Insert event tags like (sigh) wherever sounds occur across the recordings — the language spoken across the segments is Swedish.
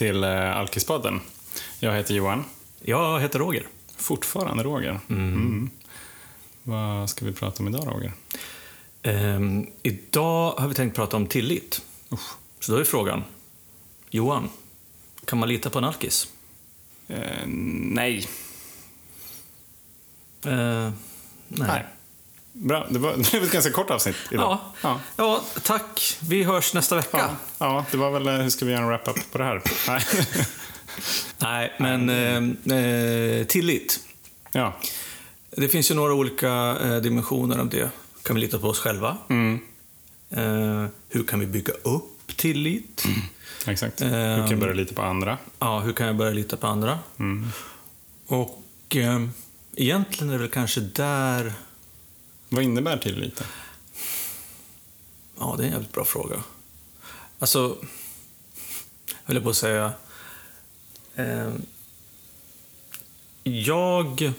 till eh, Alkispodden. Jag heter Johan. Jag heter Roger. Fortfarande Roger. Mm. Vad ska vi prata om idag, Roger? Ehm, idag har vi tänkt prata om tillit. Så då är frågan, Johan, kan man lita på en alkis? Eh, nej. Eh, nej. nej. Bra, det, var, (laughs) det blev ett ganska kort avsnitt idag. Ja. ja, tack. Vi hörs nästa vecka. Ja, ja, det var väl, eh, hur ska vi göra en wrap-up på det här? Nej. (laughs) Nej, men eh, eh, tillit. ja. Det finns ju några olika eh, dimensioner av det. Kan vi lita på oss själva? Mm. Eh, hur kan vi bygga upp tillit? Exakt. Ehm. Hur kan jag börja lita på andra? Ja, hur kan jag börja lita på andra? Mm. Och eh, egentligen är det väl kanske där... Vad innebär tillit? Ja, det är en jävligt bra fråga. Alltså, jag höll på att säga... Eh, jag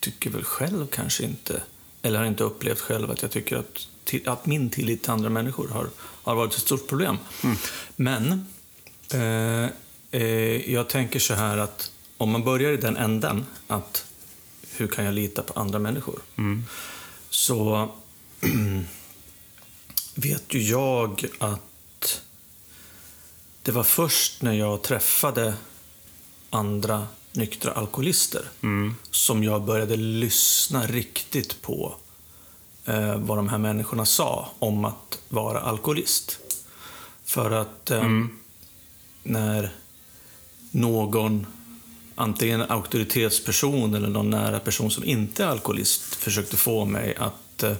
tycker väl själv kanske inte, eller har inte upplevt själv att jag tycker att, att min tillit till andra människor har, har varit ett stort problem. Men eh, eh, jag tänker så här att om man börjar i den änden, att hur kan jag lita på andra människor? Så (clears throat) vet ju jag att det var först när jag träffade andra nyktra alkoholister som jag började lyssna riktigt på eh, vad de här människorna sa om att vara alkoholist. För att eh, när någon, antingen en auktoritetsperson eller någon nära person som inte är alkoholist, försökte få mig att eh,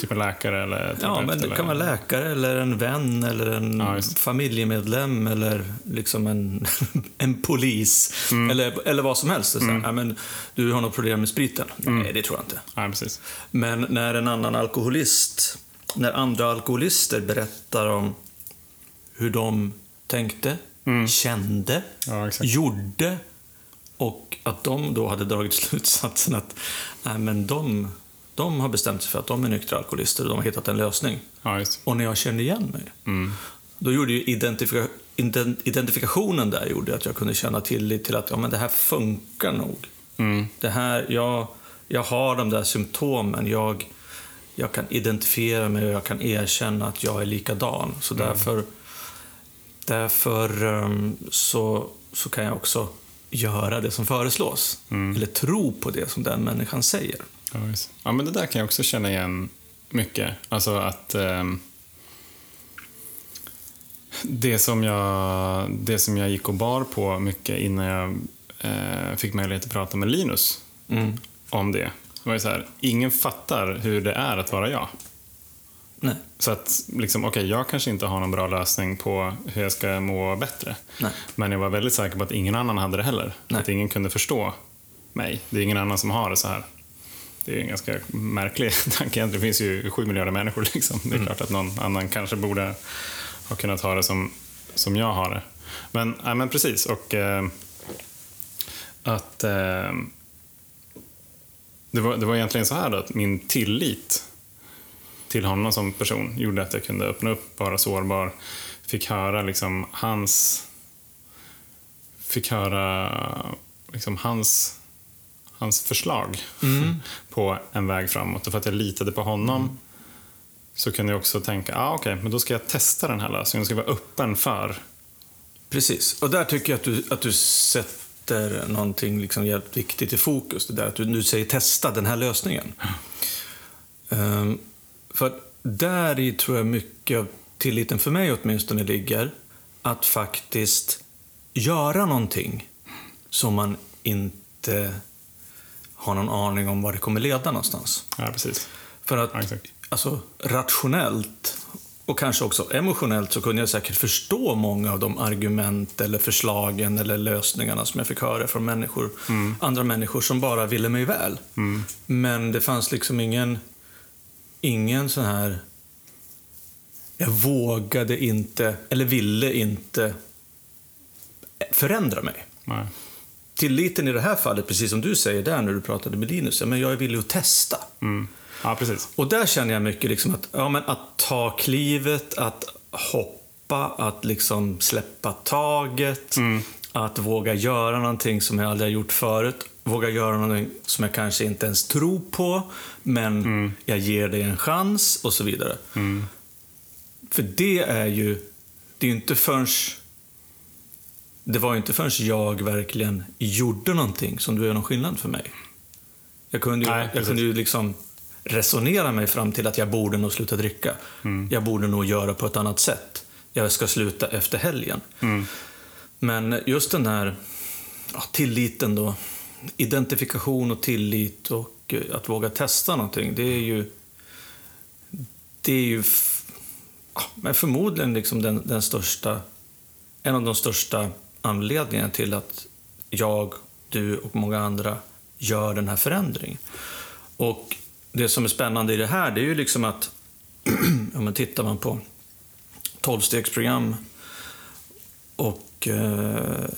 Typ en läkare eller Ja, men det kan vara läkare eller en vän eller en Ja, familjemedlem eller liksom en, (laughs) en polis. Mm. Eller, eller vad som helst. Så här, "Ja, men, du har något problem med spriten? Mm. Nej, det tror jag inte. Ja, precis. Men när en annan alkoholist, när andra alkoholister berättar om hur de tänkte, kände, Mm. Exakt. gjorde och att de då hade dragit (laughs) slutsatsen att nej, men de, de har bestämt sig för att de är nyktra alkoholister och de har hittat en lösning. Just. Och när jag kände igen mig, då gjorde ju identifika, ident- identifikationen där gjorde att jag kunde känna tillit till att ja, men det här funkar nog. Det här, jag, jag har de där symptomen. Jag, jag kan identifiera mig och jag kan erkänna att jag är likadan. Så därför, därför ehm, så, så kan jag också göra det som föreslås. Eller tro på det som den människan säger. Ja, ja, men det där kan jag också känna igen mycket. Alltså att ehm, det, som jag, det som jag gick och bar på mycket innan jag eh, fick möjlighet att prata med Linus om det. Det var ju så här, ingen fattar hur det är att vara jag. Nej. Så att, liksom, okej, jag kanske inte har någon bra lösning på hur jag ska må bättre. Nej. Men jag var väldigt säker på att ingen annan hade det heller. Nej. Att ingen kunde förstå mig. Det är ingen annan som har det så här. Det är en ganska märklig (laughs) tanke. Det finns ju sju miljarder människor. Liksom. Det är klart att någon annan kanske borde ha kunnat ha det som, som jag har det. Men, ja, men precis. Och eh, att eh, det, var, det var egentligen så här då, att min tillit till honom som person gjorde att jag kunde öppna upp, vara sårbar. Fick höra liksom hans... Fick höra liksom hans, hans förslag (laughs) på en väg framåt. Och för att jag litade på honom så kunde jag också tänka, ah, okej, men då ska jag testa den här lösningen. Jag ska vara öppen för... Precis. Och där tycker jag att du, att du sätter någonting liksom jävligt viktigt i fokus. Det där att du nu säger testa den här lösningen. Ehm, för där i tror jag mycket av tilliten för mig åtminstone ligger. Att faktiskt göra någonting som man inte har någon aning om var det kommer leda någonstans. Ja, precis. För att exakt. alltså, rationellt och kanske också emotionellt så kunde jag säkert förstå många av de argument eller förslagen eller lösningarna som jag fick höra från människor, andra människor som bara ville mig väl. Men det fanns liksom ingen, ingen sån här... Jag vågade inte, eller ville inte förändra mig. Nej. Tilliten i det här fallet, precis som du säger där när du pratade med Linus, men jag är villig att testa. Mm. Ja, precis. Och där känner jag mycket liksom att, ja, men att ta klivet, att hoppa att liksom släppa taget. Mm. Att våga göra någonting som jag aldrig har gjort förut. Våga göra någonting som jag kanske inte ens tror på, men Mm. jag ger det en chans och så vidare. För det är ju, det är ju inte förrän det var ju inte förrän jag verkligen gjorde någonting som det blev någon skillnad för mig. Jag kunde ju, Nej, jag kunde ju liksom resonera mig fram till att jag borde nog sluta dricka. Mm. Jag borde nog göra på ett annat sätt. Jag ska sluta efter helgen. Mm. Men just den här ja, tilliten då. Identifikation och tillit och eh, att våga testa någonting. Det är ju... Det är ju men förmodligen liksom den, den största... En av de största anledningarna till att jag, du och många andra gör den här förändringen. Och det som är spännande i det här, det är ju liksom att... (clears throat) om man tittar man på tolvstegsprogram och eh,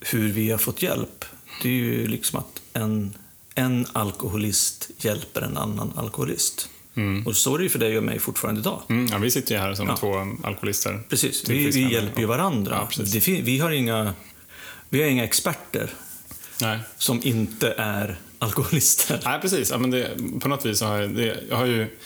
hur vi har fått hjälp. Det är ju liksom att en, en alkoholist hjälper en annan alkoholist. Och så är det ju för dig och mig fortfarande idag. Mm, ja, vi sitter ju här som Ja. två alkoholister. Precis, Till vi, vi hjälper ju varandra. Ja, vi, har inga, vi har inga experter Nej. som inte är alkoholister. Nej, precis. Ja, men det, på något vis har jag, det, jag har ju...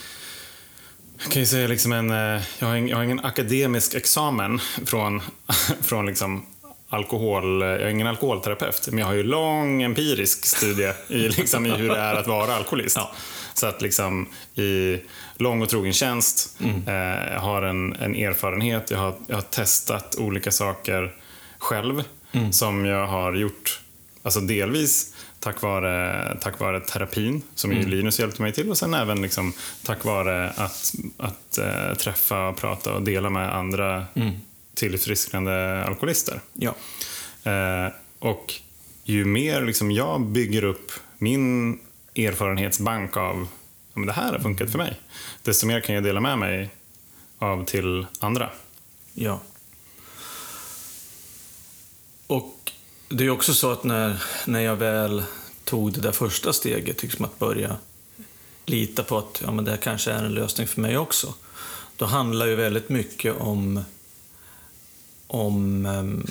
Jag kan ju säga liksom en... eh, Jag har, en, jag har ingen akademisk examen från, (laughs) från liksom alkohol... Jag är ingen alkoholterapeut, men jag har ju lång empirisk studie i, (laughs) liksom, i hur det är att vara alkoholist. Ja. Så att liksom i lång och trogen tjänst, eh, jag har en, en erfarenhet, jag har, jag har testat olika saker själv som jag har gjort, alltså delvis tack vare, tack vare terapin som ju Linus hjälpte mig till och sen även liksom tack vare att, att eh, träffa, prata och dela med andra tillfrisknande alkoholister. Ja. Eh, och ju mer liksom jag bygger upp min erfarenhetsbank av ja, men det här har funkat för mig, desto mer kan jag dela med mig av till andra. Ja. Och det är också så att när, när jag väl tog det där första steget, liksom att börja lita på att ja, men det här kanske är en lösning för mig också. Då handlar ju väldigt mycket om, om ehm,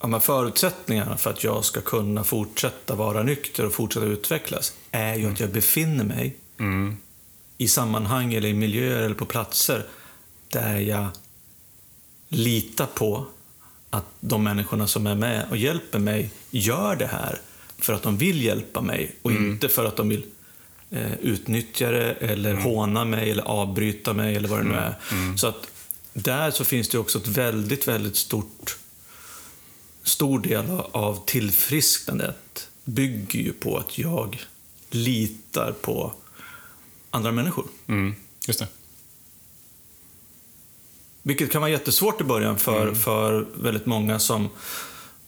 ja, förutsättningarna för att jag ska kunna fortsätta vara nykter och fortsätta utvecklas är ju att jag befinner mig Mm. i sammanhang eller i miljöer eller på platser där jag litar på att de människorna som är med och hjälper mig gör det här för att de vill hjälpa mig och inte för att de vill eh, utnyttja det eller håna mig eller avbryta mig eller vad det nu är. Så att där så finns det också ett väldigt, väldigt stort stor del av tillfrisknandet bygger ju på att jag litar på andra människor. Mm. Just det. Vilket kan vara jättesvårt i början för, för väldigt många som,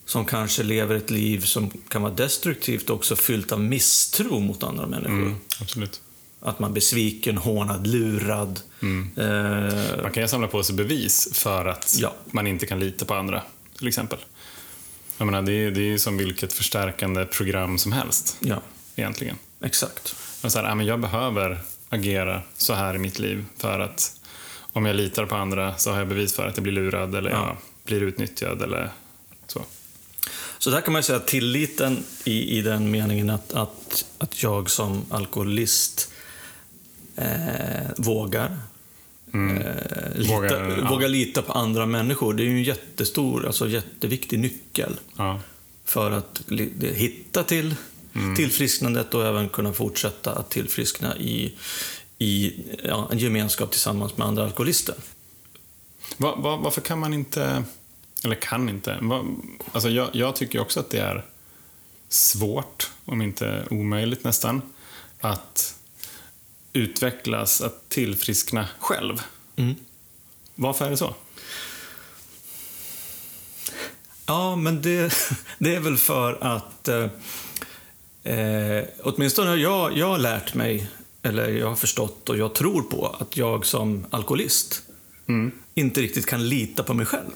som kanske lever ett liv som kan vara destruktivt och också fyllt av misstro mot andra människor. Mm. Absolut. Att man är besviken, hånad, lurad. Eh, Man kan ju samla på sig bevis för att Ja. man inte kan lita på andra, till exempel. Jag menar, det är det är ju som vilket förstärkande program som helst, ja, egentligen. exakt. Men så här, men jag behöver agera så här i mitt liv för att om jag litar på andra så har jag bevis för att jag blir lurad eller Ja. jag blir utnyttjad eller så. Så där kan man ju säga att tilliten i, i den meningen att, att, att jag som alkoholist eh, vågar Mm. Eh, lita, Vågar, ja. vågar lita på andra människor. Det är ju en jättestor, alltså jätteviktig nyckel Ja. för att hitta till Mm. tillfrisknandet och även kunna fortsätta att tillfriskna i, i ja, en gemenskap tillsammans med andra alkoholister. Va, va, varför kan man inte, eller kan inte, va, alltså jag, jag tycker också att det är svårt, om inte omöjligt nästan, att utvecklas, att tillfriskna själv. Mm. Varför är det så? Ja, men det, (laughs) det är väl för att eh, eh, åtminstone har jag, jag har lärt mig, eller jag har förstått och jag tror på att jag som alkoholist Mm. inte riktigt kan lita på mig själv.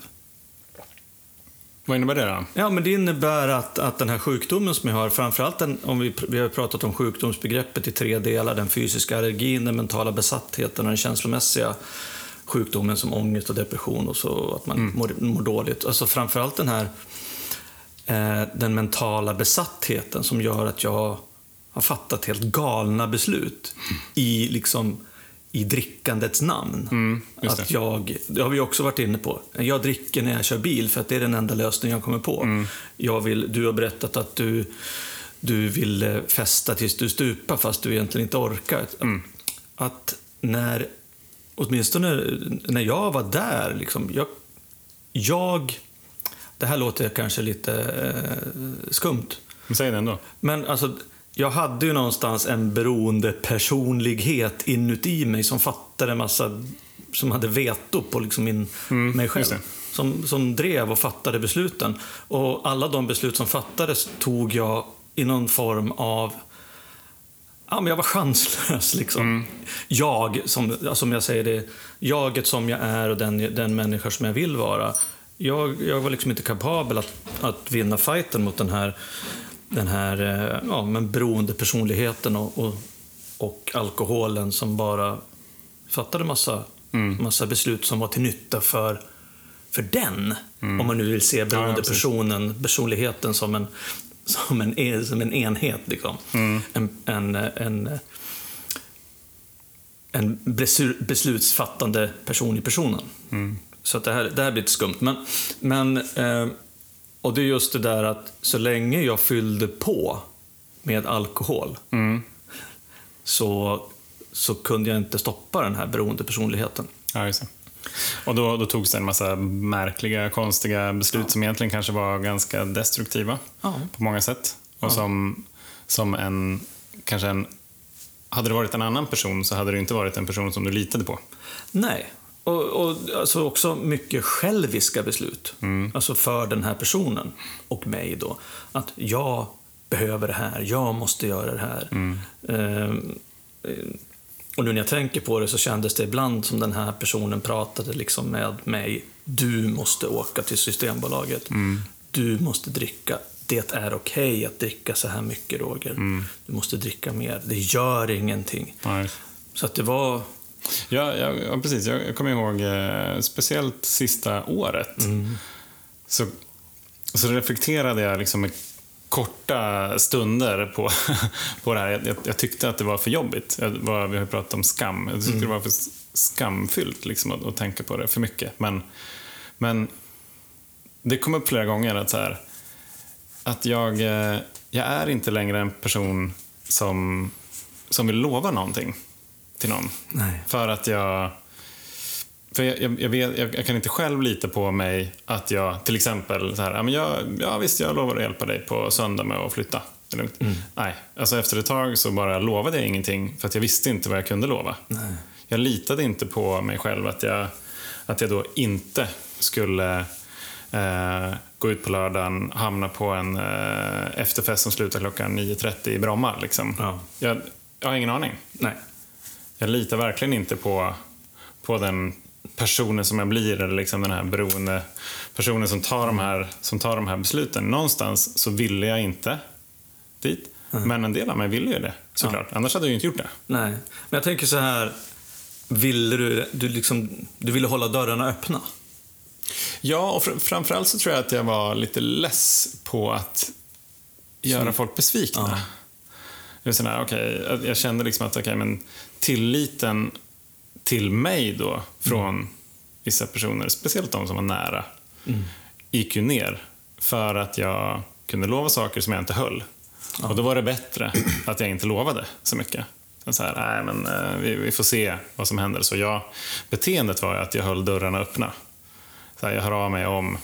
Vad innebär det då? Ja, men det innebär att, att den här sjukdomen som jag har, framförallt den, om vi, vi har pratat om sjukdomsbegreppet i tre delar, den fysiska allergin, den mentala besattheten och den känslomässiga sjukdomen som ångest och depression och så att man mår, mår dåligt. Alltså framförallt den här eh, den mentala besattheten som gör att jag har fattat helt galna beslut i liksom i drickandets namn. Mm, att jag, det har vi också varit inne på. Jag dricker när jag kör bil för att det är den enda lösningen jag kommer på. Mm. Jag vill, du har berättat att du, du vill eh, festa tills du stupar fast du egentligen inte orkar. Mm. Att när, åtminstone när jag var där, liksom, jag, jag det här låter kanske lite eh, skumt, Men säg det ändå. men alltså, jag hade ju någonstans en beroende personlighet inuti mig som fattade en massa, som hade veto på liksom min, mig själv. Som, som drev och fattade besluten. Och alla de beslut som fattades tog jag i någon form av Ja, men jag var chanslös. Liksom. Jag, som, som jag säger det, jaget som jag är och den, den människa som jag vill vara. Jag, jag var liksom inte kapabel att, att vinna fighten mot den här, den här eh, ja, men beroende personligheten och, och, och alkoholen som bara fattade massa, massa beslut som var till nytta för, för den. Om man nu vill se beroende personen, personligheten som en, som en, en- som en enhet. Liksom. En, en, en, en beslu- beslutsfattande person i personen. Så att det, här, det här blir lite skumt. Men, men, eh, och det är just det där att så länge jag fyllde på med alkohol så, så kunde jag inte stoppa den här beroende personligheten. Ja, just det. Och då, då togs det en massa märkliga, konstiga beslut som egentligen kanske var ganska destruktiva Ja. på många sätt. Och som, som en, kanske en... Hade det varit en annan person så hade det inte varit en person som du litade på. Nej. Och, och alltså också mycket själviska beslut. Alltså för den här personen och mig då. Att jag behöver det här, jag måste göra det här. Ehm, eh, och nu när jag tänker på det så kändes det ibland som den här personen pratade liksom med mig. Du måste åka till Systembolaget. Du måste dricka. Det är okej att dricka så här mycket, Roger. Du måste dricka mer. Det gör ingenting. Ja, Så att det var... Ja, ja, ja precis. Jag, kommer ihåg, eh, speciellt sista året, så, så reflekterade jag liksom med korta stunder på, (laughs) på det här. Jag, jag, tyckte att det var för jobbigt. Jag, var, vi har ju pratat om skam. Jag tyckte det var för skamfyllt liksom, att, att tänka på det för mycket. Men, men det kom upp flera gånger att, så här, att jag, eh, jag är inte längre en person som, som vill lova någonting till någon. Nej. För att jag... För jag, jag, jag, vet, jag, kan inte själv lita på mig att jag till exempel så här, ja, men jag, ja visst jag lovar att hjälpa dig på söndag med att flytta. Det är lugnt. Nej, alltså efter ett tag så bara lovade jag ingenting för att jag visste inte vad jag kunde lova. Nej. Jag litade inte på mig själv att jag, att jag då inte skulle eh, gå ut på lördagen, hamna på en eh, efterfest som slutar klockan 9.30 i Bromma. Liksom. Ja. Jag, jag har ingen aning. Nej. Jag litar verkligen inte på, på den personen som jag blir, eller liksom den här beroende personen som tar, de här, som tar de här besluten. Någonstans så ville jag inte dit, men en del av mig ville ju det såklart. Annars hade jag ju inte gjort det. Nej. Men jag tänker så här. Ville du, du, liksom, du ville hålla dörrarna öppna? Ja, och fr- framförallt så tror jag att jag var lite less på att göra folk besvikna. Ja. Det är sån här, okej, jag- jag kände liksom att okej, men tilliten till mig då från vissa personer, speciellt de som var nära, gick ju ner för att jag kunde lova saker som jag inte höll. Och då var det bättre att jag inte lovade så mycket. Så här, nej men eh, vi, vi får se vad som händer. Så jag, beteendet var att jag höll dörrarna öppna. Så här, jag hör av mig om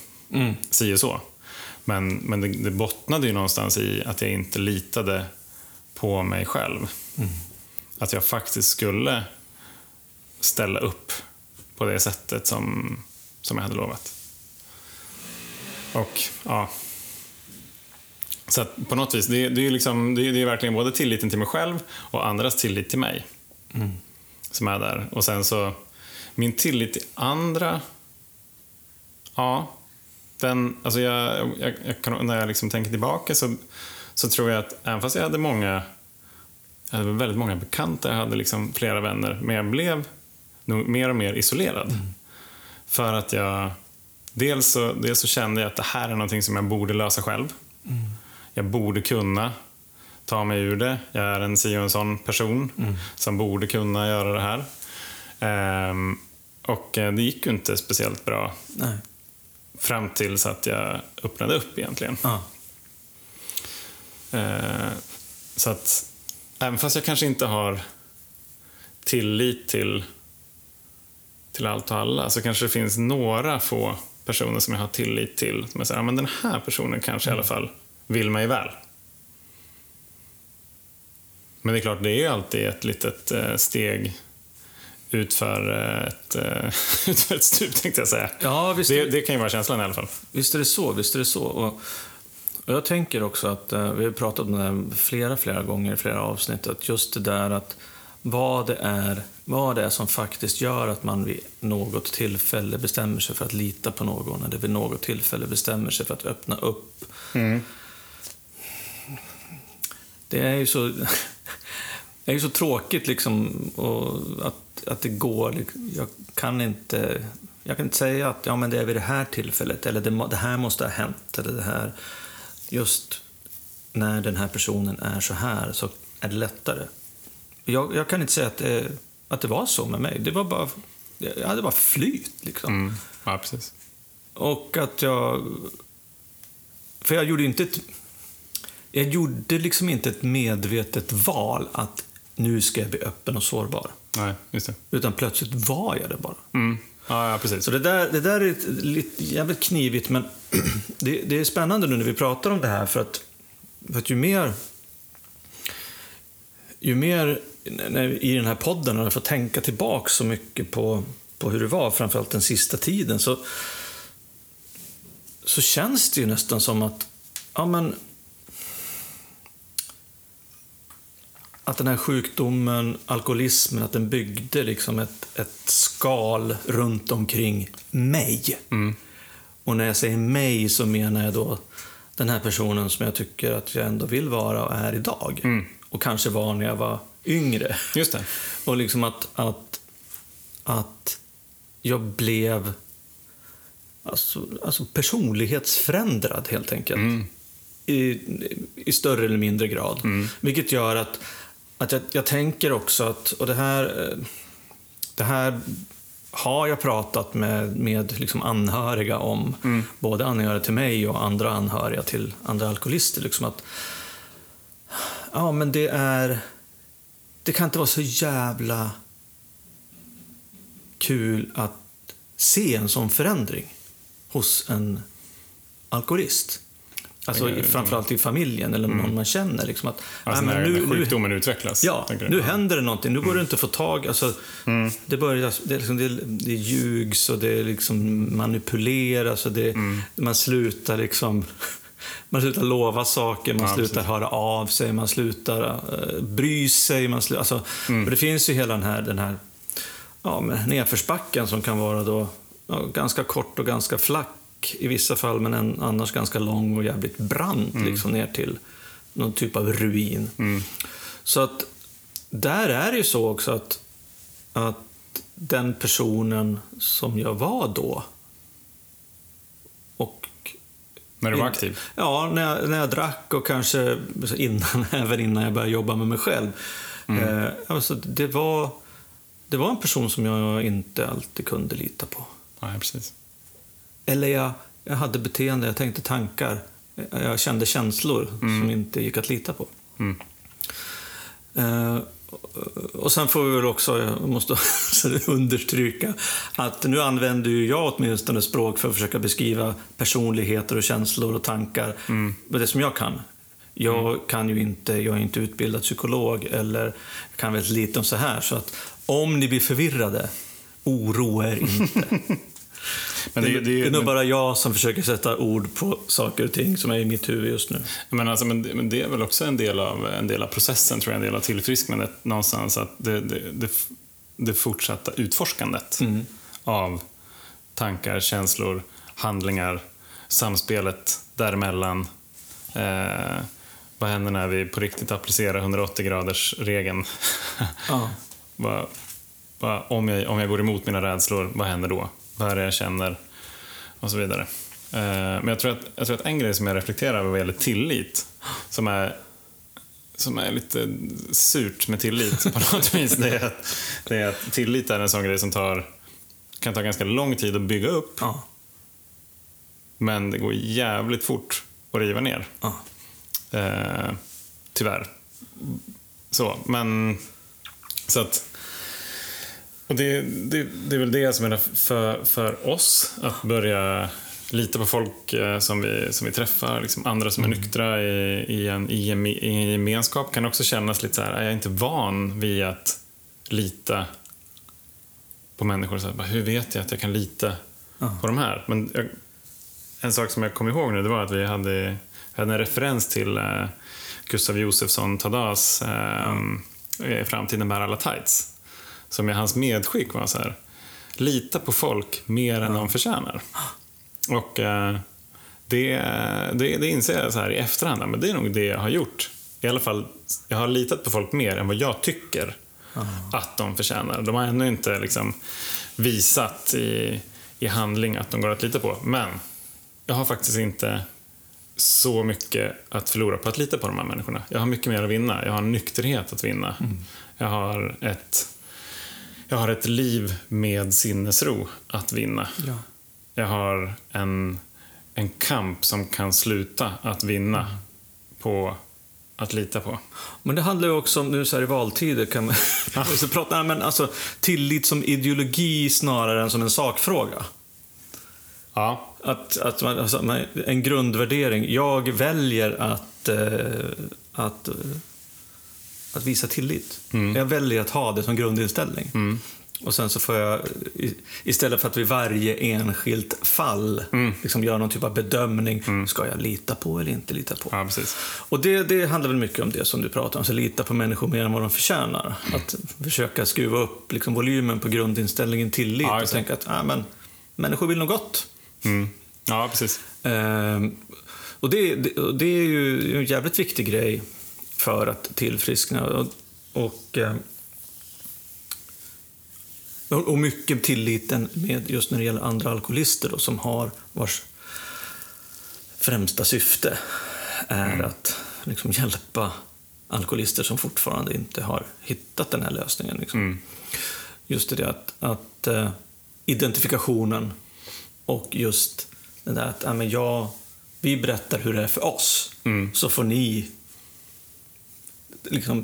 si och så. Men, men det, det bottnade ju någonstans i att jag inte litade på mig själv. Att jag faktiskt skulle ställa upp på det sättet som, som jag hade lovat. Och ja. Så att på något vis, det, det är ju liksom, det är, det är verkligen både tilliten till mig själv och andras tillit till mig. Som är där. Och sen så, min tillit till andra, ja. Den, alltså jag, jag, jag när jag liksom tänker tillbaka så, så tror jag att även fast jag hade många jag hade väldigt många bekanta, jag hade liksom flera vänner, men jag blev nog mer och mer isolerad. För att jag, dels så, dels så kände jag att det här är någonting som jag borde lösa själv. Jag borde kunna ta mig ur det. Jag är en si och en sån person som borde kunna göra det här. Ehm, och eh, det gick ju inte speciellt bra Nej. fram tills att jag öppnade upp egentligen. Ja. Eh, så att även fast jag kanske inte har tillit till, till allt och alla så kanske det finns några få personer som jag har tillit till. Som jag säger, ja, men den här personen kanske i alla fall vill mig väl. Men det är klart, det är alltid ett litet eh, steg utför eh, ett, eh, (laughs) utför ett stup, tänkte jag säga. Ja, visst, Det, det kan ju vara känslan i alla fall. visst är det så. Visst är det så. Och jag tänker också att, eh, vi har pratat om det här flera, flera gånger i flera avsnitt, att just det där att vad det är, vad det är som faktiskt gör att man vid något tillfälle bestämmer sig för att lita på någon, eller vid något tillfälle bestämmer sig för att öppna upp. Det är ju så... Det är ju så tråkigt liksom att, att det går. Jag kan inte... Jag kan inte säga att ja, men det är vid det här tillfället eller det, det här måste ha hänt eller det här. Just när den här personen är så här så är det lättare. Jag, jag kan inte säga att det, att det var så med mig. Det var bara, jag hade bara flyt liksom. Mm. Ja, precis. Och att jag... För jag gjorde inte ett... Jag gjorde liksom inte ett medvetet val att nu ska jag bli öppen och sårbar. Nej, just det. Utan plötsligt var jag det bara. Mm. Ja, ja, precis. Så det där, det där är ett, lite jävligt knivigt, men (clears throat) det, det är spännande nu när vi pratar om det här för att, för att ju mer ju mer när, i den här podden har jag får tänka tillbaka så mycket på, på hur det var, framförallt den sista tiden, så, så känns det ju nästan som att ja, men, att den här sjukdomen, alkoholismen, att den byggde liksom ett, ett skal runt omkring mig. Och när jag säger mig så menar jag då den här personen som jag tycker att jag ändå vill vara och är idag. Och kanske var när jag var yngre. Just det. (laughs) Och liksom att, att, att jag blev alltså, alltså personlighetsförändrad helt enkelt. I, I större eller mindre grad. Vilket gör att, att jag, jag tänker också att, och det här, eh, det här har jag pratat med, med liksom anhöriga om. Både anhöriga till mig och andra anhöriga till andra alkoholister. Liksom att, ja, men det är... Det kan inte vara så jävla kul att se en sån förändring hos en alkoholist. Alltså Mm. i- framförallt i familjen eller någon man känner. Liksom att, Alltså "Nej, när, nu- när nu- sjukdomen utvecklas. Ja, nu händer det någonting. Nu går det inte att få tag. Alltså, det, börjar, det, liksom, det, det ljugs och det liksom manipuleras och det, man slutar liksom... Man slutar lova saker, man Ja, slutar precis. höra av sig, man slutar uh, bry sig. Man slu, alltså, och det finns ju hela den här, den här ja, nedförsbacken som kan vara då, ja, ganska kort och ganska flack i vissa fall, men en, annars ganska lång och jävligt brant liksom, ner till någon typ av ruin. Så att där är det ju så också att, att den personen som jag var då och När du var aktiv? Ja, när jag, när jag drack och kanske innan, (laughs) även innan jag började jobba med mig själv. Eh, alltså, det, var, det var en person som jag inte alltid kunde lita på. Nej, precis. Eller jag, jag hade beteende, jag tänkte tankar. Jag kände känslor som inte gick att lita på. Mm. Eh, och sen får vi väl också, jag måste (laughs) understryka, att nu använder ju jag åtminstone språk för att försöka beskriva personligheter och känslor och tankar. med Det som jag kan. Jag kan ju inte, jag är inte utbildad psykolog eller jag kan väldigt lite om så här. Så att om ni blir förvirrade, oroa er inte. (laughs) Men det, det, det, är nog bara jag som försöker sätta ord på saker och ting som är i mitt huvud just nu. Men, alltså, men, det- men det är väl också en del av, en del av processen, tror jag, en del av tillfrisknandet någonstans. Att det, det, det, det fortsatta utforskandet av tankar, känslor, handlingar, samspelet däremellan. Eh, vad händer när vi på riktigt applicerar 180 graders regeln? (laughs) Vad Vad- Om jag, om jag går emot mina rädslor, vad händer då? Vad är det jag känner? Och så vidare. Eh, Men jag tror, att, jag tror att en grej som jag reflekterar över vad gäller tillit, som är, som är lite surt med tillit på (laughs) något vis, det är, att, det är att tillit är en sån grej som tar, kan ta ganska lång tid att bygga upp, Ja. men det går jävligt fort att riva ner. Ja. Eh, tyvärr. Så, men... Så att... Och det, det, det är väl det som är för, för oss, att börja lita på folk eh, som vi, som vi träffar. Liksom andra som är nyktra i, i, en, i, en, i en gemenskap kan också kännas lite så här, är jag inte van vid att lita på människor? Så här, hur vet jag att jag kan lita på de här? Men jag, en sak som jag kom ihåg nu, det var att vi hade, hade en referens till eh, Gustav Josefsson Tadas eh, eh, Framtiden bär alla tights. Som är hans medskick var så här, lita på folk mer än de förtjänar. Och eh, det, det, det inser jag så här i efterhand, men det är nog det jag har gjort. I alla fall, jag har litat på folk mer än vad jag tycker att de förtjänar. De har ännu inte liksom visat i, i handling att de går att lita på. Men jag har faktiskt inte så mycket att förlora på att lita på de här människorna. Jag har mycket mer att vinna. Jag har nykterhet att vinna. Jag, har ett, jag har ett liv med sinnesro att vinna. Ja. Jag har en, en kamp som kan sluta att vinna på att lita på. Men det handlar ju också om, nu så här i valtider kan man, (laughs) så prata, men alltså tillit som ideologi snarare än som en sakfråga. Ja, Att, att man, alltså, en grundvärdering. Jag väljer att, eh, att, eh, att visa tillit. Jag väljer att ha det som grundinställning. Och sen så får jag, istället för att vid varje enskilt fall liksom göra någon typ av bedömning. Ska jag lita på eller inte lita på? ja. Och det, det handlar väl mycket om det som du pratar om, alltså lita på människor mer än vad de förtjänar. Att försöka skruva upp liksom, volymen på grundinställningen tillit Ja, och tänka att ah, men, människor vill nog gott. Mm. Ja, precis. Ehm, och det, det, det är ju en jävligt viktig grej för att tillfriskna. Och, och, ehm, och mycket tilliten med just när det gäller andra alkoholister då, som har vars främsta syfte är att liksom hjälpa alkoholister som fortfarande inte har hittat den här lösningen. Liksom. Just det att, att eh, identifikationen och just det där att ja, men jag, vi berättar hur det är för oss, så får ni liksom,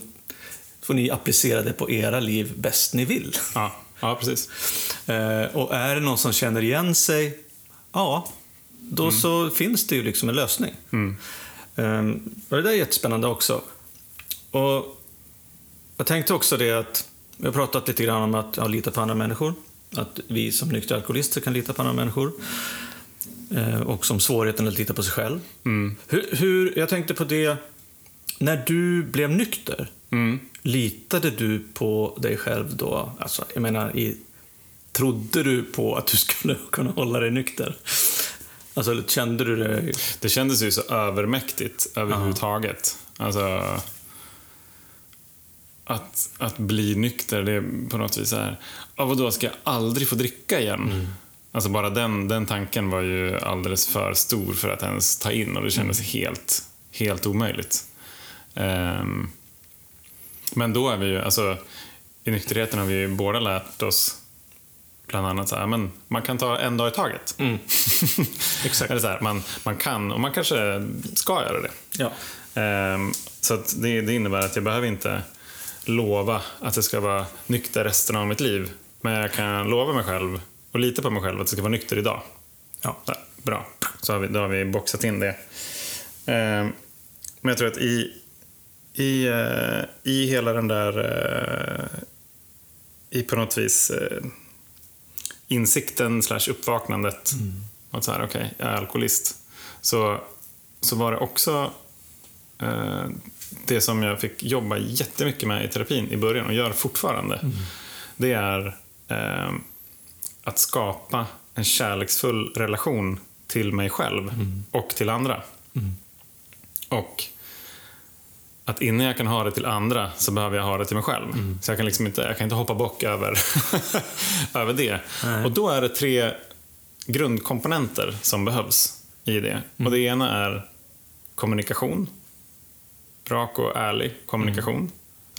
får ni applicera det på era liv bäst ni vill. Ja, ja precis. Eh, och är det någon som känner igen sig, ja, då så finns det ju liksom en lösning. Eh, och det där är jättespännande också. Och jag tänkte också det att, vi har pratat lite grann om att ja, lita på andra människor. Att vi som nyktra alkoholister kan lita på andra människor. Eh, och som svårigheten att lita på sig själv. Hur, hur, jag tänkte på det, när du blev nykter, litade du på dig själv då? Alltså, jag menar, i, trodde du på att du (laughs) skulle kunna hålla dig nykter? Alltså, kände du det? Det kändes ju så övermäktigt överhuvudtaget. Alltså, att, att bli nykter, det är på något vis så här, ja, vadå, ska jag aldrig få dricka igen? Alltså bara den, den tanken var ju alldeles för stor för att ens ta in och det kändes helt, helt omöjligt. Ehm, men då är vi ju, alltså i nykterheten har vi ju båda lärt oss bland annat så här, men man kan ta en dag i taget. (laughs) Exakt. Eller så här, man, man kan och man kanske ska göra det. Ja. Ehm, så det, det innebär att jag behöver inte lova att det ska vara nykter resten av mitt liv. Men jag kan lova mig själv och lita på mig själv att det ska vara nykter idag. Ja. Här, bra, så har vi, då har vi boxat in det. Ehm, men jag tror att i, i, eh, i hela den där... eh, I på något vis eh, insikten slash uppvaknandet. Att så här, okej, jag är alkoholist. Så, så var det också eh, det som jag fick jobba jättemycket med i terapin i början och gör fortfarande. Det är eh, att skapa en kärleksfull relation till mig själv och till andra. Och att innan jag kan ha det till andra så behöver jag ha det till mig själv. Mm. Så jag kan liksom inte, jag kan inte hoppa bock över, (laughs) över det. Nej. Och då är det tre grundkomponenter som behövs i det. Och Mm. det ena är kommunikation. Rak och ärlig kommunikation. Mm.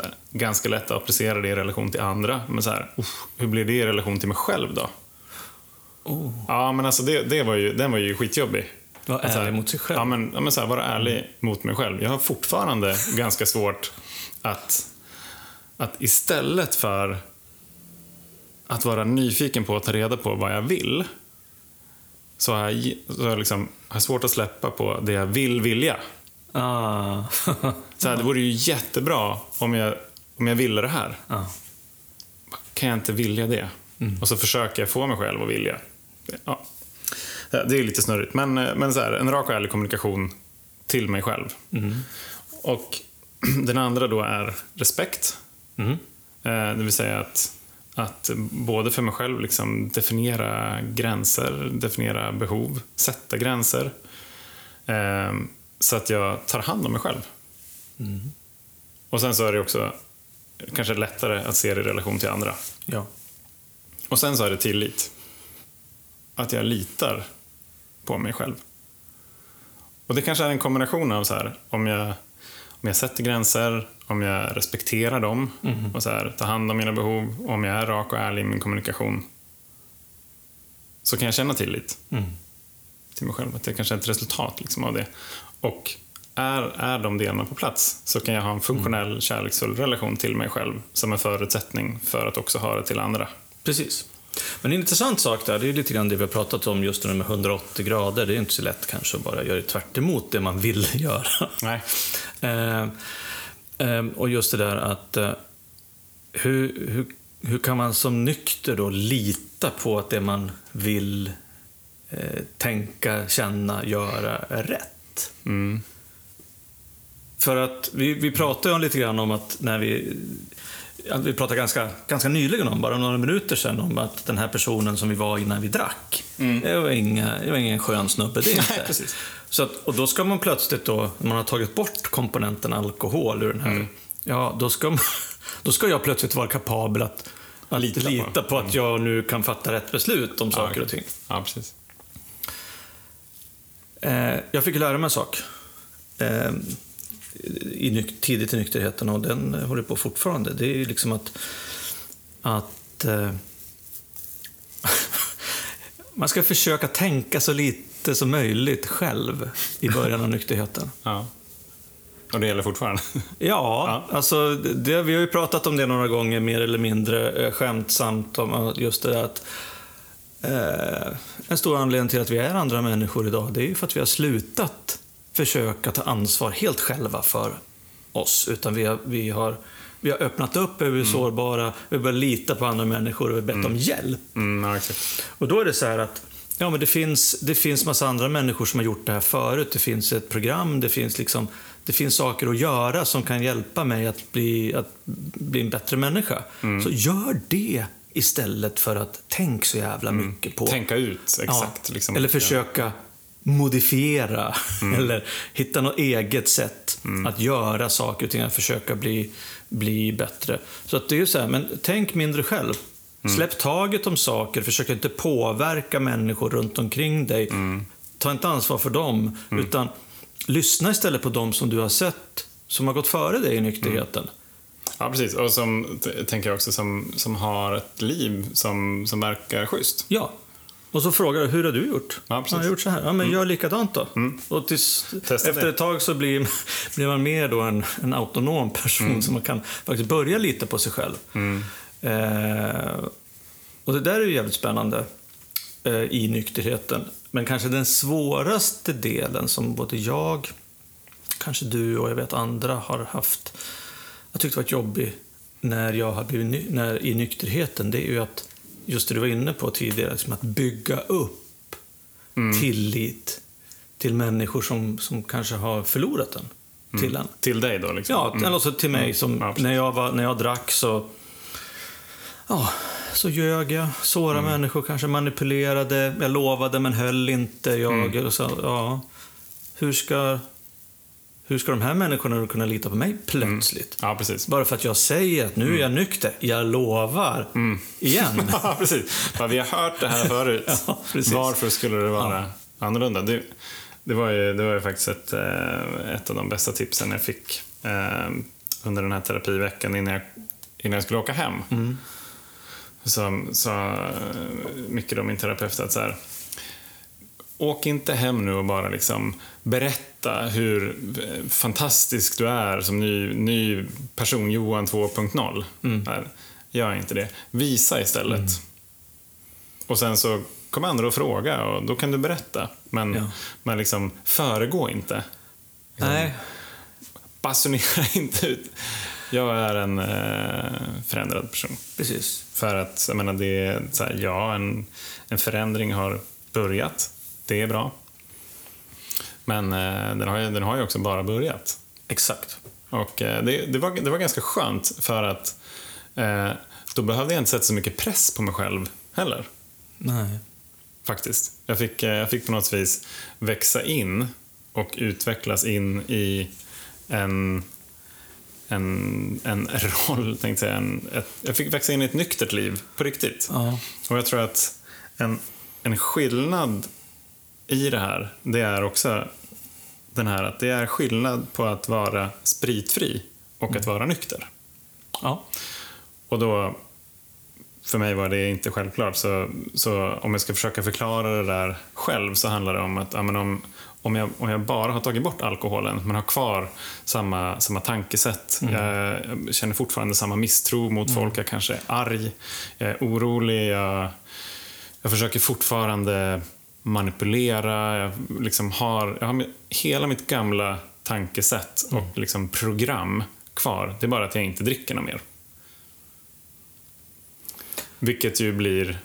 Här, ganska lätt att applicera det i relation till andra. Men så här, hur blir det i relation till mig själv då? Oh, Ja, men alltså det, det var ju, den var ju skitjobbig. Var Att så här- ärlig mot sig själv. Ja, men, ja, men så här, vara ärlig mot mig själv. Jag har fortfarande (laughs) ganska svårt att, att istället för att vara nyfiken på att ta reda på vad jag vill, så har jag, så har jag liksom, har svårt att släppa på det jag vill vilja. Ah. (laughs) Så här, det vore ju jättebra om jag, om jag ville det här. ah. Kan jag inte vilja det? Och så försöker jag få mig själv att vilja. Ja. Ja, Det är lite snurrigt, men, men så här, en rak och ärlig kommunikation till mig själv. Och (clears throat) den andra då är respekt. Mm. Eh, Det vill säga att, att både för mig själv liksom definiera gränser, definiera behov, sätta gränser. Eh, Så att jag tar hand om mig själv. Och sen så är det också kanske lättare att se det i relation till andra. Ja. Och sen så är det tillit. Att jag litar på mig själv. Och det kanske är en kombination av så här, om jag, om jag sätter gränser, om jag respekterar dem och så här, tar hand om mina behov, om jag är rak och ärlig i min kommunikation. Så kan jag känna tillit Mm. till mig själv. Att jag kanske är ett resultat liksom, av det. Och är, är de delarna på plats så kan jag ha en funktionell, kärleksfull relation till mig själv som en förutsättning för att också ha det till andra. Precis. Men en intressant sak där, det är lite grann det vi har pratat om just nu med 180 grader. Det är inte så lätt kanske att bara göra tvärt emot det man vill (laughs) göra. Nej. Eh, eh, och just det där att eh, hur, hur, hur kan man som nykter då lita på att det man vill tänka, känna, göra är rätt? Mm. För att vi, vi pratade ju lite grann om att när vi vi pratade ganska, ganska nyligen om, bara några minuter sedan, om att den här personen som vi var innan vi drack, det, var inga, det var ingen skön snubbe det inte. Nej, precis. Så att, och då ska man plötsligt då, när man har tagit bort komponenten alkohol ur den här, ja, då ska, man, (laughs) då ska jag plötsligt vara kapabel att, att Lita lita, på. på. att jag nu kan fatta rätt beslut om saker och ting. Ja, precis. Eh, jag fick lära mig en sak eh, i tidigt i nykterheten och den eh, håller på fortfarande. Det är ju liksom att, att eh, (laughs) man ska försöka tänka så lite som möjligt själv i början av nykterheten. (laughs) Ja. Och det gäller fortfarande. (laughs) Ja, alltså det, vi har ju pratat om det några gånger mer eller mindre eh, skämtsamt om just det där att eh, en stor anledning till att vi är andra människor idag, det är ju för att vi har slutat försöka ta ansvar helt själva för oss, utan vi har, vi har, vi har öppnat upp, vi är sårbara, vi börjar lita på andra människor och vi har bett om hjälp. Mm, exakt. Och då är det så här att ja, men det, finns, det finns massa andra människor som har gjort det här förut. Det finns ett program, det finns, liksom, det finns saker att göra som kan hjälpa mig att bli, att bli en bättre människa. Så gör det istället för att tänk så jävla mycket på... Tänka ut, exakt. Ja, liksom. eller försöka modifiera eller hitta något eget sätt att göra saker och ting, att försöka bli, bli bättre. Så att det är ju så här, men tänk mindre själv. Släpp taget om saker, försök inte påverka människor runt omkring dig. Ta inte ansvar för dem, utan lyssna istället på dem som du har sett som har gått före dig i nykterheten. Ja, precis. Och som, tänker jag också, som, som har ett liv som, som verkar schysst. Ja. Och så frågar du, hur har du gjort? Ja. Mm. jag har gjort så här. Ja, men gör likadant då. Och tills, efter ett tag så blir, (laughs) blir man mer då en, en autonom person Mm. som man kan faktiskt börja lita på sig själv. Eh, och det där är ju jävligt spännande eh, i nykterheten. Men kanske den svåraste delen som både jag, kanske du och jag vet andra har haft, jag tyckte varit jobbig när jag har blivit ny, när, i nykterheten, det är ju att, just det du var inne på tidigare, liksom att bygga upp tillit till människor som, som kanske har förlorat den till en. Till dig då? Liksom. Ja, eller också till mig. Som, Ja, när, jag var, när jag drack så, ja, så ljög jag, sårade Mm. människor, kanske manipulerade, jag lovade men höll inte. Jag, Mm. och så, ja, hur ska, hur ska de här människorna kunna lita på mig plötsligt? Ja, precis. Bara för att jag säger att nu är jag nykter. Jag lovar. Igen. (laughs) Ja, precis. Ja, vi har hört det här förut. (laughs) Ja. Varför skulle det vara annorlunda? Det, det, var ju, det var ju faktiskt ett, eh, ett av de bästa tipsen jag fick eh, under den här terapiveckan innan jag, innan jag skulle åka hem. Mm. Så sa Micke, då, min terapeut, att så här, åk inte hem nu och bara liksom berätta hur fantastisk du är som ny, ny person, Johan 2.0. Mm. Gör inte det. Visa istället. Och sen så kommer andra att fråga och då kan du berätta. Men, Ja. men liksom, föregå inte. Nej. Basunera (laughs) inte ut. Jag är en eh, förändrad person. Precis. För att, jag menar, det är så här, ja, en, en förändring har börjat. Det är bra. Men eh, den, har ju, den har ju också bara börjat. Exakt. Och eh, det, det, var, det var ganska skönt för att eh, då behövde jag inte sätta så mycket press på mig själv heller. Nej. Faktiskt. Jag fick, eh, jag fick på något vis växa in och utvecklas in i en, en, en roll, tänkte jag. En, ett, jag fick växa in i ett nyktert liv, på riktigt. Ja. Och jag tror att en, en skillnad i det här, det är också den här att det är skillnad på att vara spritfri och att vara nykter. Ja. Och då, för mig var det inte självklart. Så, så om jag ska försöka förklara det där själv så handlar det om att ja, men om, om, jag, om jag bara har tagit bort alkoholen men har kvar samma, samma tankesätt. Jag, jag känner fortfarande samma misstro mot folk. Jag kanske är arg, jag är orolig. Jag, jag försöker fortfarande manipulera. Jag, liksom har, jag har hela mitt gamla tankesätt och liksom program kvar. Det är bara att jag inte dricker något mer. Vilket ju blir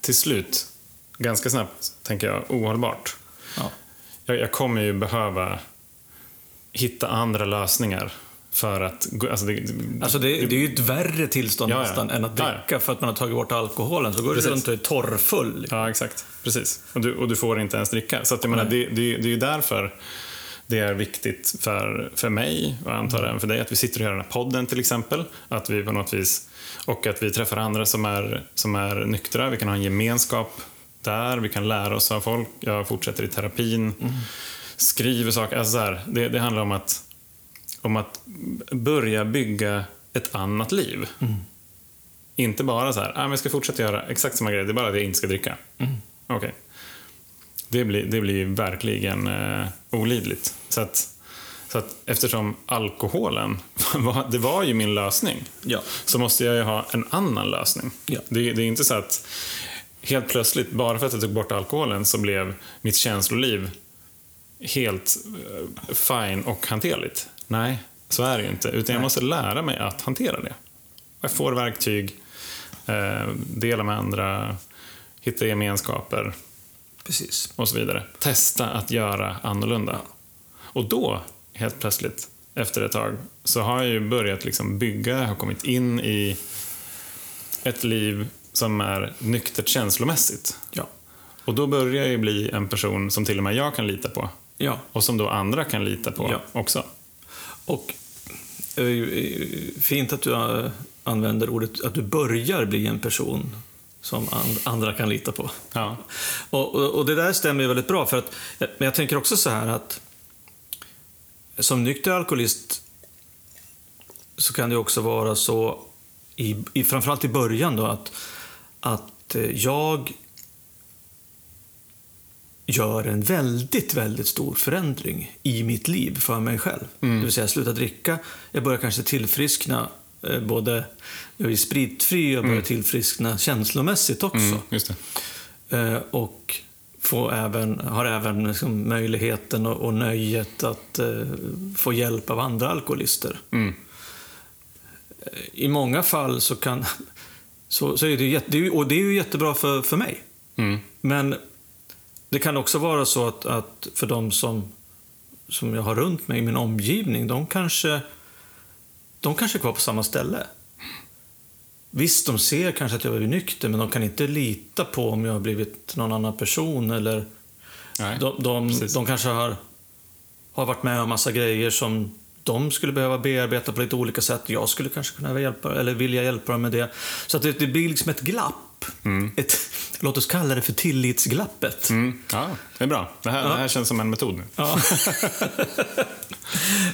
till slut, ganska snabbt, tänker jag, ohållbart. Ja. Jag, jag kommer ju behöva hitta andra lösningar för att... Alltså det, Alltså det, det är ju ett värre tillstånd Ja, ja. nästan än att Ja, ja. dricka för att man har tagit bort alkoholen. Så går Precis. du runt och är torrfull. Ja, exakt. Precis. Och du, och du får inte ens dricka. Så att jag menar, det, det, det är ju därför det är viktigt för, för mig, och jag antar även för dig, att vi sitter och gör den här podden till exempel. Att vi på något vis, och att vi träffar andra som är, som är nyktra. Vi kan ha en gemenskap där, vi kan lära oss av folk. Jag fortsätter i terapin, skriver saker. Alltså så här, det, det handlar om att, om att börja bygga ett annat liv. Inte bara så här, ah, men jag ska fortsätta göra exakt samma grej, det är bara att jag inte ska dricka. Okej. Det blir, det blir verkligen eh, olidligt. Så att, så att eftersom alkoholen, (laughs) det var ju min lösning, Ja. så måste jag ju ha en annan lösning. Ja. Det, det är inte så att helt plötsligt, bara för att jag tog bort alkoholen, så blev mitt känsloliv helt eh, fine och hanterligt. Nej, så är det ju inte. Utan jag måste lära mig att hantera det. Jag får verktyg, eh, dela med andra, hitta gemenskaper Precis. och så vidare. Testa att göra annorlunda. Och då, helt plötsligt, efter ett tag, så har jag ju börjat liksom bygga, jag har kommit in i ett liv som är nyktert känslomässigt. Ja. Och då börjar jag ju bli en person som till och med jag kan lita på. Ja. Och som då andra kan lita på Ja. också. Och eh, eh, fint att du eh, använder ordet att du börjar bli en person som and, andra kan lita på. Ja. Och, och, och det där stämmer ju väldigt bra. För att, men jag tänker också så här att som nykter alkoholist så kan det också vara så, i, i, framförallt i början då, att, att jag gör en väldigt, väldigt stor förändring i mitt liv för mig själv. Det vill säga, jag slutar dricka, jag börjar kanske tillfriskna eh, både, jag är spritfri, jag börjar tillfriskna känslomässigt också. Mm. Eh, och få även, har även liksom möjligheten och, och nöjet att eh, få hjälp av andra alkoholister. Mm. I många fall så kan... Så, så är det, jätte, och det är ju jättebra för, för mig. Mm. Men det kan också vara så att, att för de som, som jag har runt mig i min omgivning, de kanske, de kanske är kvar på samma ställe. Visst, de ser kanske att jag är nykter, men de kan inte lita på om jag har blivit någon annan person. Eller Nej. de, de, de kanske har har varit med om massa grejer som de skulle behöva bearbeta på lite olika sätt. Jag skulle kanske kunna hjälpa, eller vilja hjälpa dem med det. Så att det, det blir liksom ett glapp. Ett, låt oss kalla det för tillitsglappet. Mm. Ja, det är bra. Det här, det här känns som en metod nu. Ja. (laughs)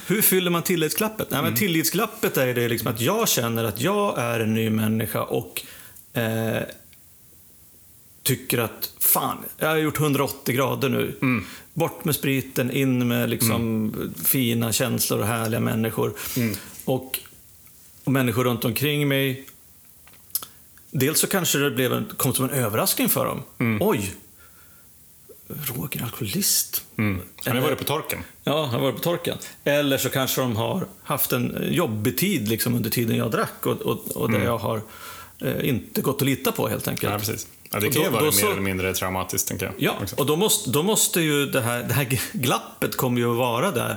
Hur fyller man tillitsglappet? Nej, men Tillitsglappet är det liksom att jag känner att jag är en ny människa och eh, tycker att fan, jag har gjort 180 grader nu. Bort med spriten, in med liksom fina känslor och härliga människor. Och, och människor runt omkring mig. Dels så kanske det blev en, kom som en överraskning för dem. Oj! Roger, alkoholist. Mm. Han har varit på torken. Ja, han har varit på torken. Eller så kanske de har haft en jobbig tid liksom, under tiden jag drack och, och, och där jag har eh, inte gått att lita på helt enkelt. Ja, precis. Ja, det kan ju vara mer så- eller mindre traumatiskt, tänker jag. Ja, också. och då måste, då måste ju det här, det här (laughs) glappet kommer ju att vara där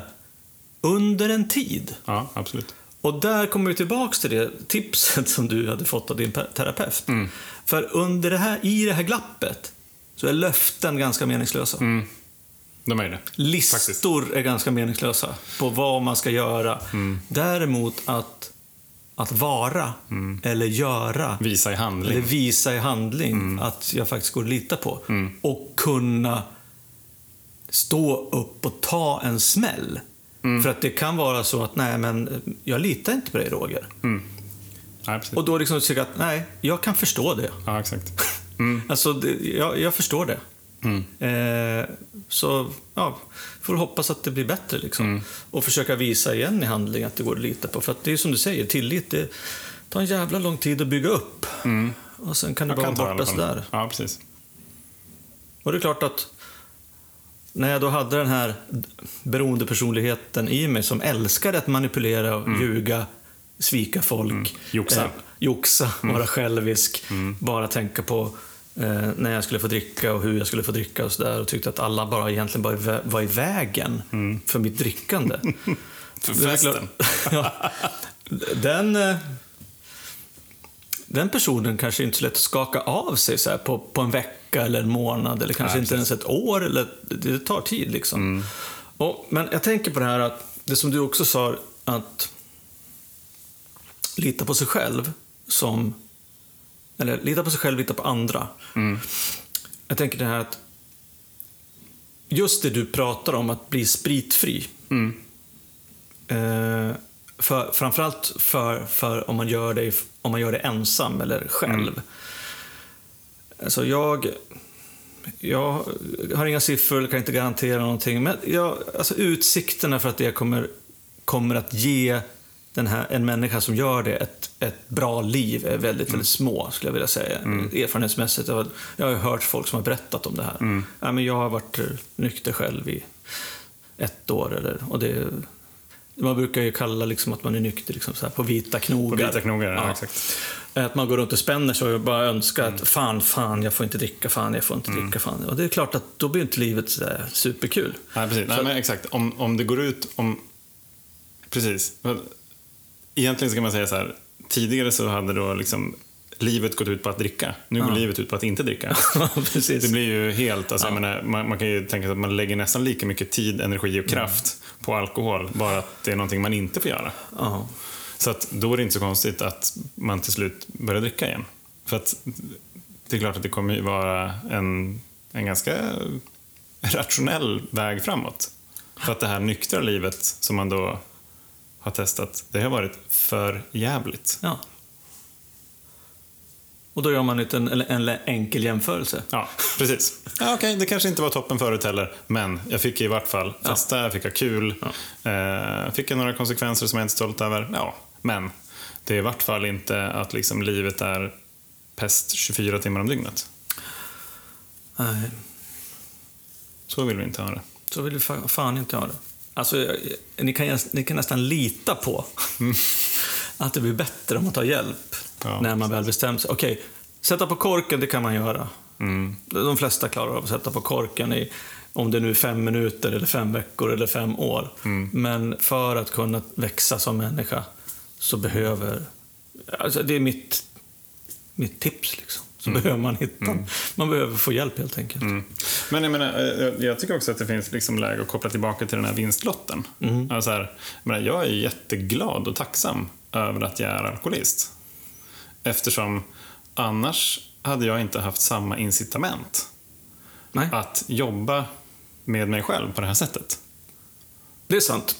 under en tid. Ja, absolut. Och där kommer vi tillbaks till det tipset som du hade fått av din pe- terapeut. Mm. För under det här, i det här glappet så är löften ganska meningslösa. De är det. Listor är ganska meningslösa på vad man ska göra. Mm. Däremot att, att vara eller göra Visa i handling. eller visa i handling Mm. att jag faktiskt går att lita på. Och kunna stå upp och ta en smäll. Mm. För att det kan vara så att, nej men jag litar inte på dig Roger. Ja, precis. Och då liksom tycka att, nej, jag kan förstå det. Ja, exakt. (laughs) Alltså, det, jag, jag förstår det. Eh, så, ja, får hoppas att det blir bättre liksom. Och försöka visa igen i handling att det går att lita på. För att det är som du säger, tillit det tar en jävla lång tid att bygga upp. Och sen kan det Jag bara vara borta sådär. Ja, precis. Och det är klart att när jag då hade den här beroendepersonligheten i mig som älskade att manipulera, och ljuga, svika folk. Joxa. Eh, joxa, vara självisk, bara tänka på eh, när jag skulle få dricka och hur jag skulle få dricka och sådär. Och tyckte att alla bara egentligen bara var- i vägen för mitt drickande. (laughs) För festen. (laughs) ja. Den, eh, den personen kanske inte är så lätt att skaka av sig så på, på en vecka eller en månad eller kanske Nej, inte ens ett år. Eller, det tar tid liksom. Och, men jag tänker på det här att, det som du också sa, att lita på sig själv som, eller lita på sig själv, lita på andra. Jag tänker det här att just det du pratar om, att bli spritfri. Eh, för, framförallt för, för om, man gör det, om man gör det ensam eller själv. Alltså jag, jag har inga siffror, kan inte garantera någonting. Men jag, alltså utsikterna för att det kommer, kommer att ge den här, en människa som gör det ett, ett bra liv är väldigt, väldigt små, skulle jag vilja säga. Erfarenhetsmässigt. Jag har, jag har hört folk som har berättat om det här. Ja, men jag har varit nykter själv i ett år. Eller, och det, man brukar ju kalla liksom att man är nykter liksom så här på vita knogar. På vita knogar, ja, exakt. Att man går runt och spänner sig och bara önskar att fan, fan, jag får inte dricka, fan, jag får inte dricka, fan. Och det är klart att då blir inte livet så där superkul. Nej, precis. Nej, men exakt. Om, om det går ut... Om... Precis. Egentligen ska man säga så här. Tidigare så hade då liksom livet gått ut på att dricka. Nu går livet ut på att inte dricka. (laughs) Precis. Det blir ju helt... Alltså, jag menar, man, man kan ju tänka sig att man lägger nästan lika mycket tid, energi och kraft på alkohol. Bara att det är någonting man inte får göra. Ja. Så att då är det inte så konstigt att man till slut börjar dricka igen. För att det är klart att det kommer ju vara en, en ganska rationell väg framåt. För att det här nyktra livet som man då har testat, det har varit för jävligt. ja. Och då gör man en, en, en enkel jämförelse. Ja, precis. Ja, Okej, det kanske inte var toppen förut heller, men jag fick i vart fall festa, jag fick ha kul. Eh, fick jag några konsekvenser som jag inte är stolt över? Ja, men det är i vart fall inte att liksom livet är pest 24 timmar om dygnet. Nej, Så vill vi inte ha det. så vill vi fa- fan inte ha det. Alltså, ni kan, ni kan nästan lita på att det blir bättre om man tar hjälp Ja, när man väl bestämt sig. Okej, sätta på korken, det kan man göra. De flesta klarar av att sätta på korken i, om det nu är fem minuter, eller fem veckor eller fem år. Men för att kunna växa som människa så behöver... Alltså det är mitt, mitt tips. Liksom. så behöver man hitta, man behöver få hjälp helt enkelt. Men jag, menar, eh, jag tycker också att det finns liksom läge att koppla tillbaka till den här vinstlotten. Alltså här, jag, menar, jag är jätteglad och tacksam över att jag är alkoholist. Eftersom annars hade jag inte haft samma incitament Nej, att jobba med mig själv på det här sättet. det är sant.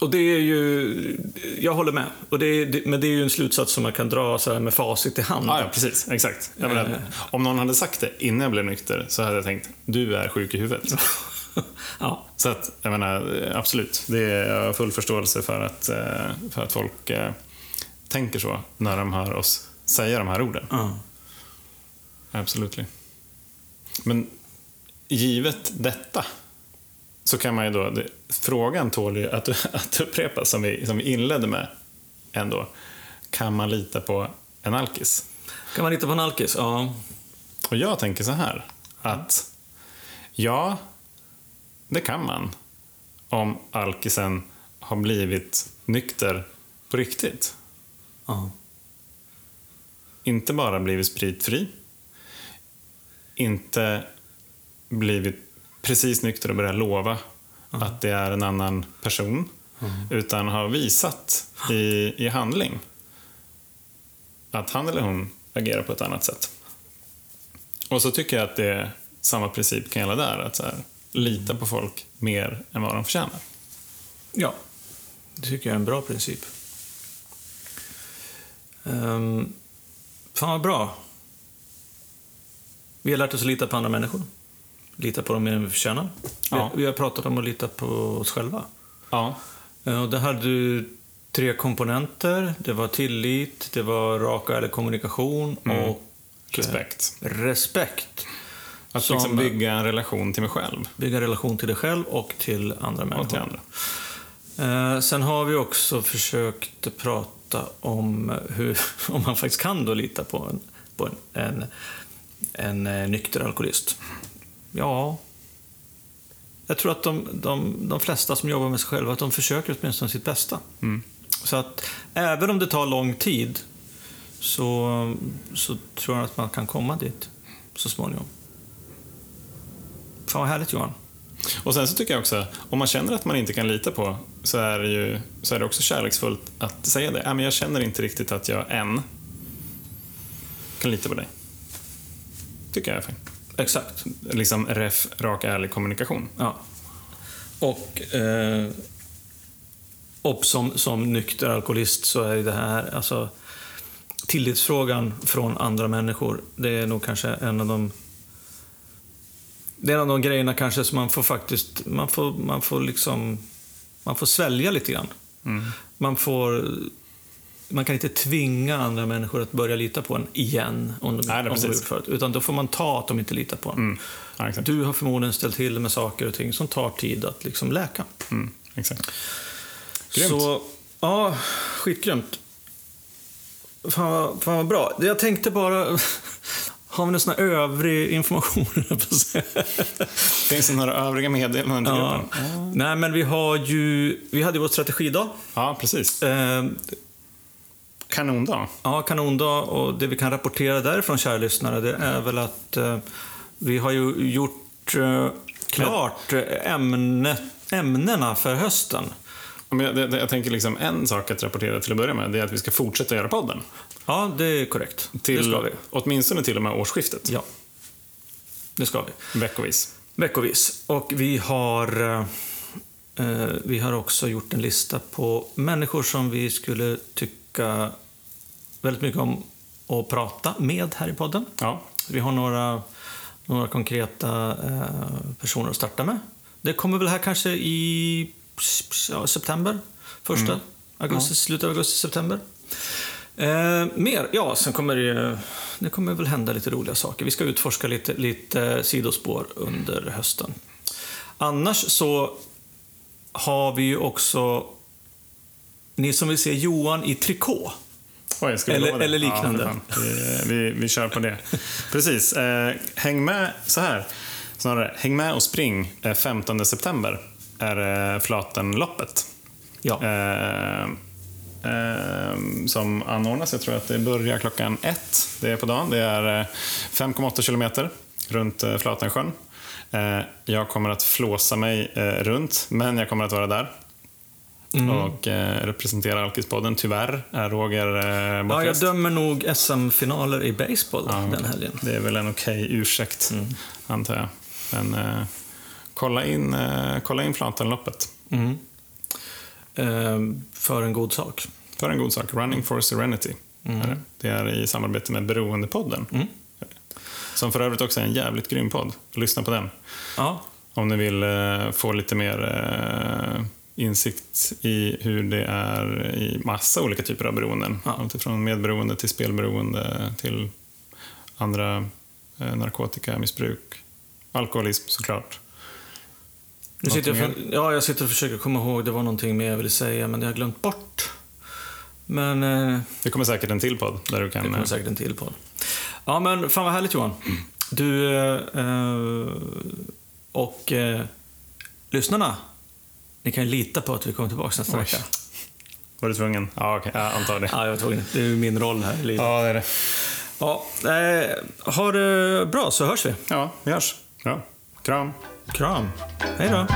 Och det är ju, jag håller med. Och det är, men det är ju en slutsats som man kan dra så här med facit i hand. Ja, ja precis. Exakt. Menar, Eh. om någon hade sagt det innan jag blev nykter så hade jag tänkt, du är sjuk i huvudet. (laughs) ja. Så att, jag menar, absolut. Det är jag har full förståelse för att, eh, för att folk eh, tänker så när de hör oss säga de här orden. ja. Absolut. Men givet detta så kan man ju då, det, frågan tål ju att, (laughs) att upprepas som vi, som vi inledde med ändå. Kan man lita på en alkis? Kan man lita på en alkis? Ja. Och jag tänker så här, att ja, det kan man. Om alkisen har blivit nykter på riktigt. ja. Inte bara blivit spritfri. Inte blivit precis nykter och börjat lova att det är en annan person. Utan har visat i, i handling att han eller hon agerar på ett annat sätt. Och så tycker jag att det samma princip kan gälla där. Att så här, lita på folk mer än vad de förtjänar. Ja, det tycker jag är en bra princip. Um, fan vad bra. Vi har lärt oss att lita på andra människor. Lita på dem mer än vi förtjänar. Ja. Vi, har pratat om att lita på oss själva. Ja, Eh, Och det hade du tre komponenter. Det var tillit, det var rak och ärlig kommunikation och Mm. respekt. respekt. Att Som- liksom bygga en relation till mig själv Bygga relation till dig själv och till andra och till människor. andra. Eh, sen har vi också försökt prata om hur, (laughs) om man faktiskt kan då lita på en, på en, en, en eh, nykter alkoholist. Ja, jag tror att de, de, de flesta som jobbar med sig själva, att de försöker åtminstone sitt bästa. Mm. Så att även om det tar lång tid så, så tror jag att man kan komma dit så småningom. Fan vad härligt Johan. Och sen så tycker jag också, om man känner att man inte kan lita på, så är det ju så är det också kärleksfullt att säga det. Äh, men jag känner inte riktigt att jag än kan lita på dig. Tycker jag är fint. Exakt. Liksom ref, rak, ärlig kommunikation. Ja. Och, eh, och som, som nykter alkoholist så är det här, alltså tillitsfrågan från andra människor, det är nog kanske en av de det är en av de grejerna kanske som man får faktiskt, man får, man får liksom, man får svälja lite grann. Man får, man kan inte tvinga andra människor att börja lita på en igen, om de, Nej, om de gjort förut. Utan då får man ta att de inte litar på en. Mm. Ja. Du har förmodligen ställt till med saker och ting som tar tid att liksom läka. Mm, exakt. Grymt. Så, ja, skitgrymt. Fan vad, fan vad bra. Jag tänkte bara, (laughs) har vi någon sån här övrig information? (laughs) jag? Finns det några övriga meddelanden till ja. gruppen? Nej, men vi har ju, vi hade ju vår strategidag. Ja, precis. Eh, Kanondag. Ja, kanondag. Och det vi kan rapportera därifrån, kära lyssnare, det är väl att eh, vi har ju gjort eh, klart eh, ämne, ämnena för hösten. Jag, det, jag tänker liksom en sak att rapportera till att börja med, det är att vi ska fortsätta göra podden. Ja, det är korrekt. Till, Det ska vi. Åtminstone till och med årsskiftet. Ja, det ska vi. Veckovis. Veckovis. Och vi har, eh, vi har också gjort en lista på människor som vi skulle tycka väldigt mycket om att prata med här i podden. Ja, Vi har några, några konkreta eh, personer att starta med. Det kommer väl här kanske i ja, september? Första augusti, slutet av augusti, september. Eh, mer? Ja, sen kommer det, det kommer väl hända lite roliga saker. Vi ska utforska lite, lite sidospår under hösten. Annars så har vi ju också ni som vill se Johan i trikå. Oj, Eller- eller liknande. Ja, vi, vi, vi kör på det. (laughs) Precis. Eh, häng med, så här. Snarare, häng med och spring. Eh, 15 september är eh, Flatenloppet. Ja. Eh, eh, som anordnas. Jag tror att det börjar klockan ett. Det är på dagen. Det är eh, 5,8 kilometer runt eh, Flatensjön. Eh, jag kommer att flåsa mig eh, runt, men jag kommer att vara där. Och eh, representera Alkispodden. Tyvärr är Roger eh, Ja, jag dömer nog SM-finaler i baseball Ja, den helgen. Det är väl en okej ursäkt, antar jag. Men eh, kolla in, eh, kolla in Flatenloppet. Mm. Eh, för en god sak. För en god sak. Running for Serenity. Är det. det är i samarbete med Beroendepodden. Mm. Som för övrigt också är en jävligt grym podd. Lyssna på den. Ja, Om ni vill eh, få lite mer eh, insikt i hur det är i massa olika typer av beroenden. Ja. Alltifrån medberoende till spelberoende till andra eh, narkotikamissbruk. Alkoholism såklart. Sitter jag, Någonting för, ja, jag sitter och försöker komma ihåg, det var någonting mer jag ville säga, men det har jag glömt bort. Men eh, Det kommer säkert en till podd där du det kan... kommer eh, säkert en till på. Ja, men fan vad härligt Johan. Du eh, och eh, lyssnarna, ni kan ju lita på att vi kommer tillbaka nästa vecka. Var du tvungen? Ja, okej. Jag antar det. Ja, jag var tvungen. Det är min roll här i livet. Ja, det är det. Ja, eh, ha det bra så hörs vi. Ja, vi hörs. Ja. Kram. Kram. Hej då.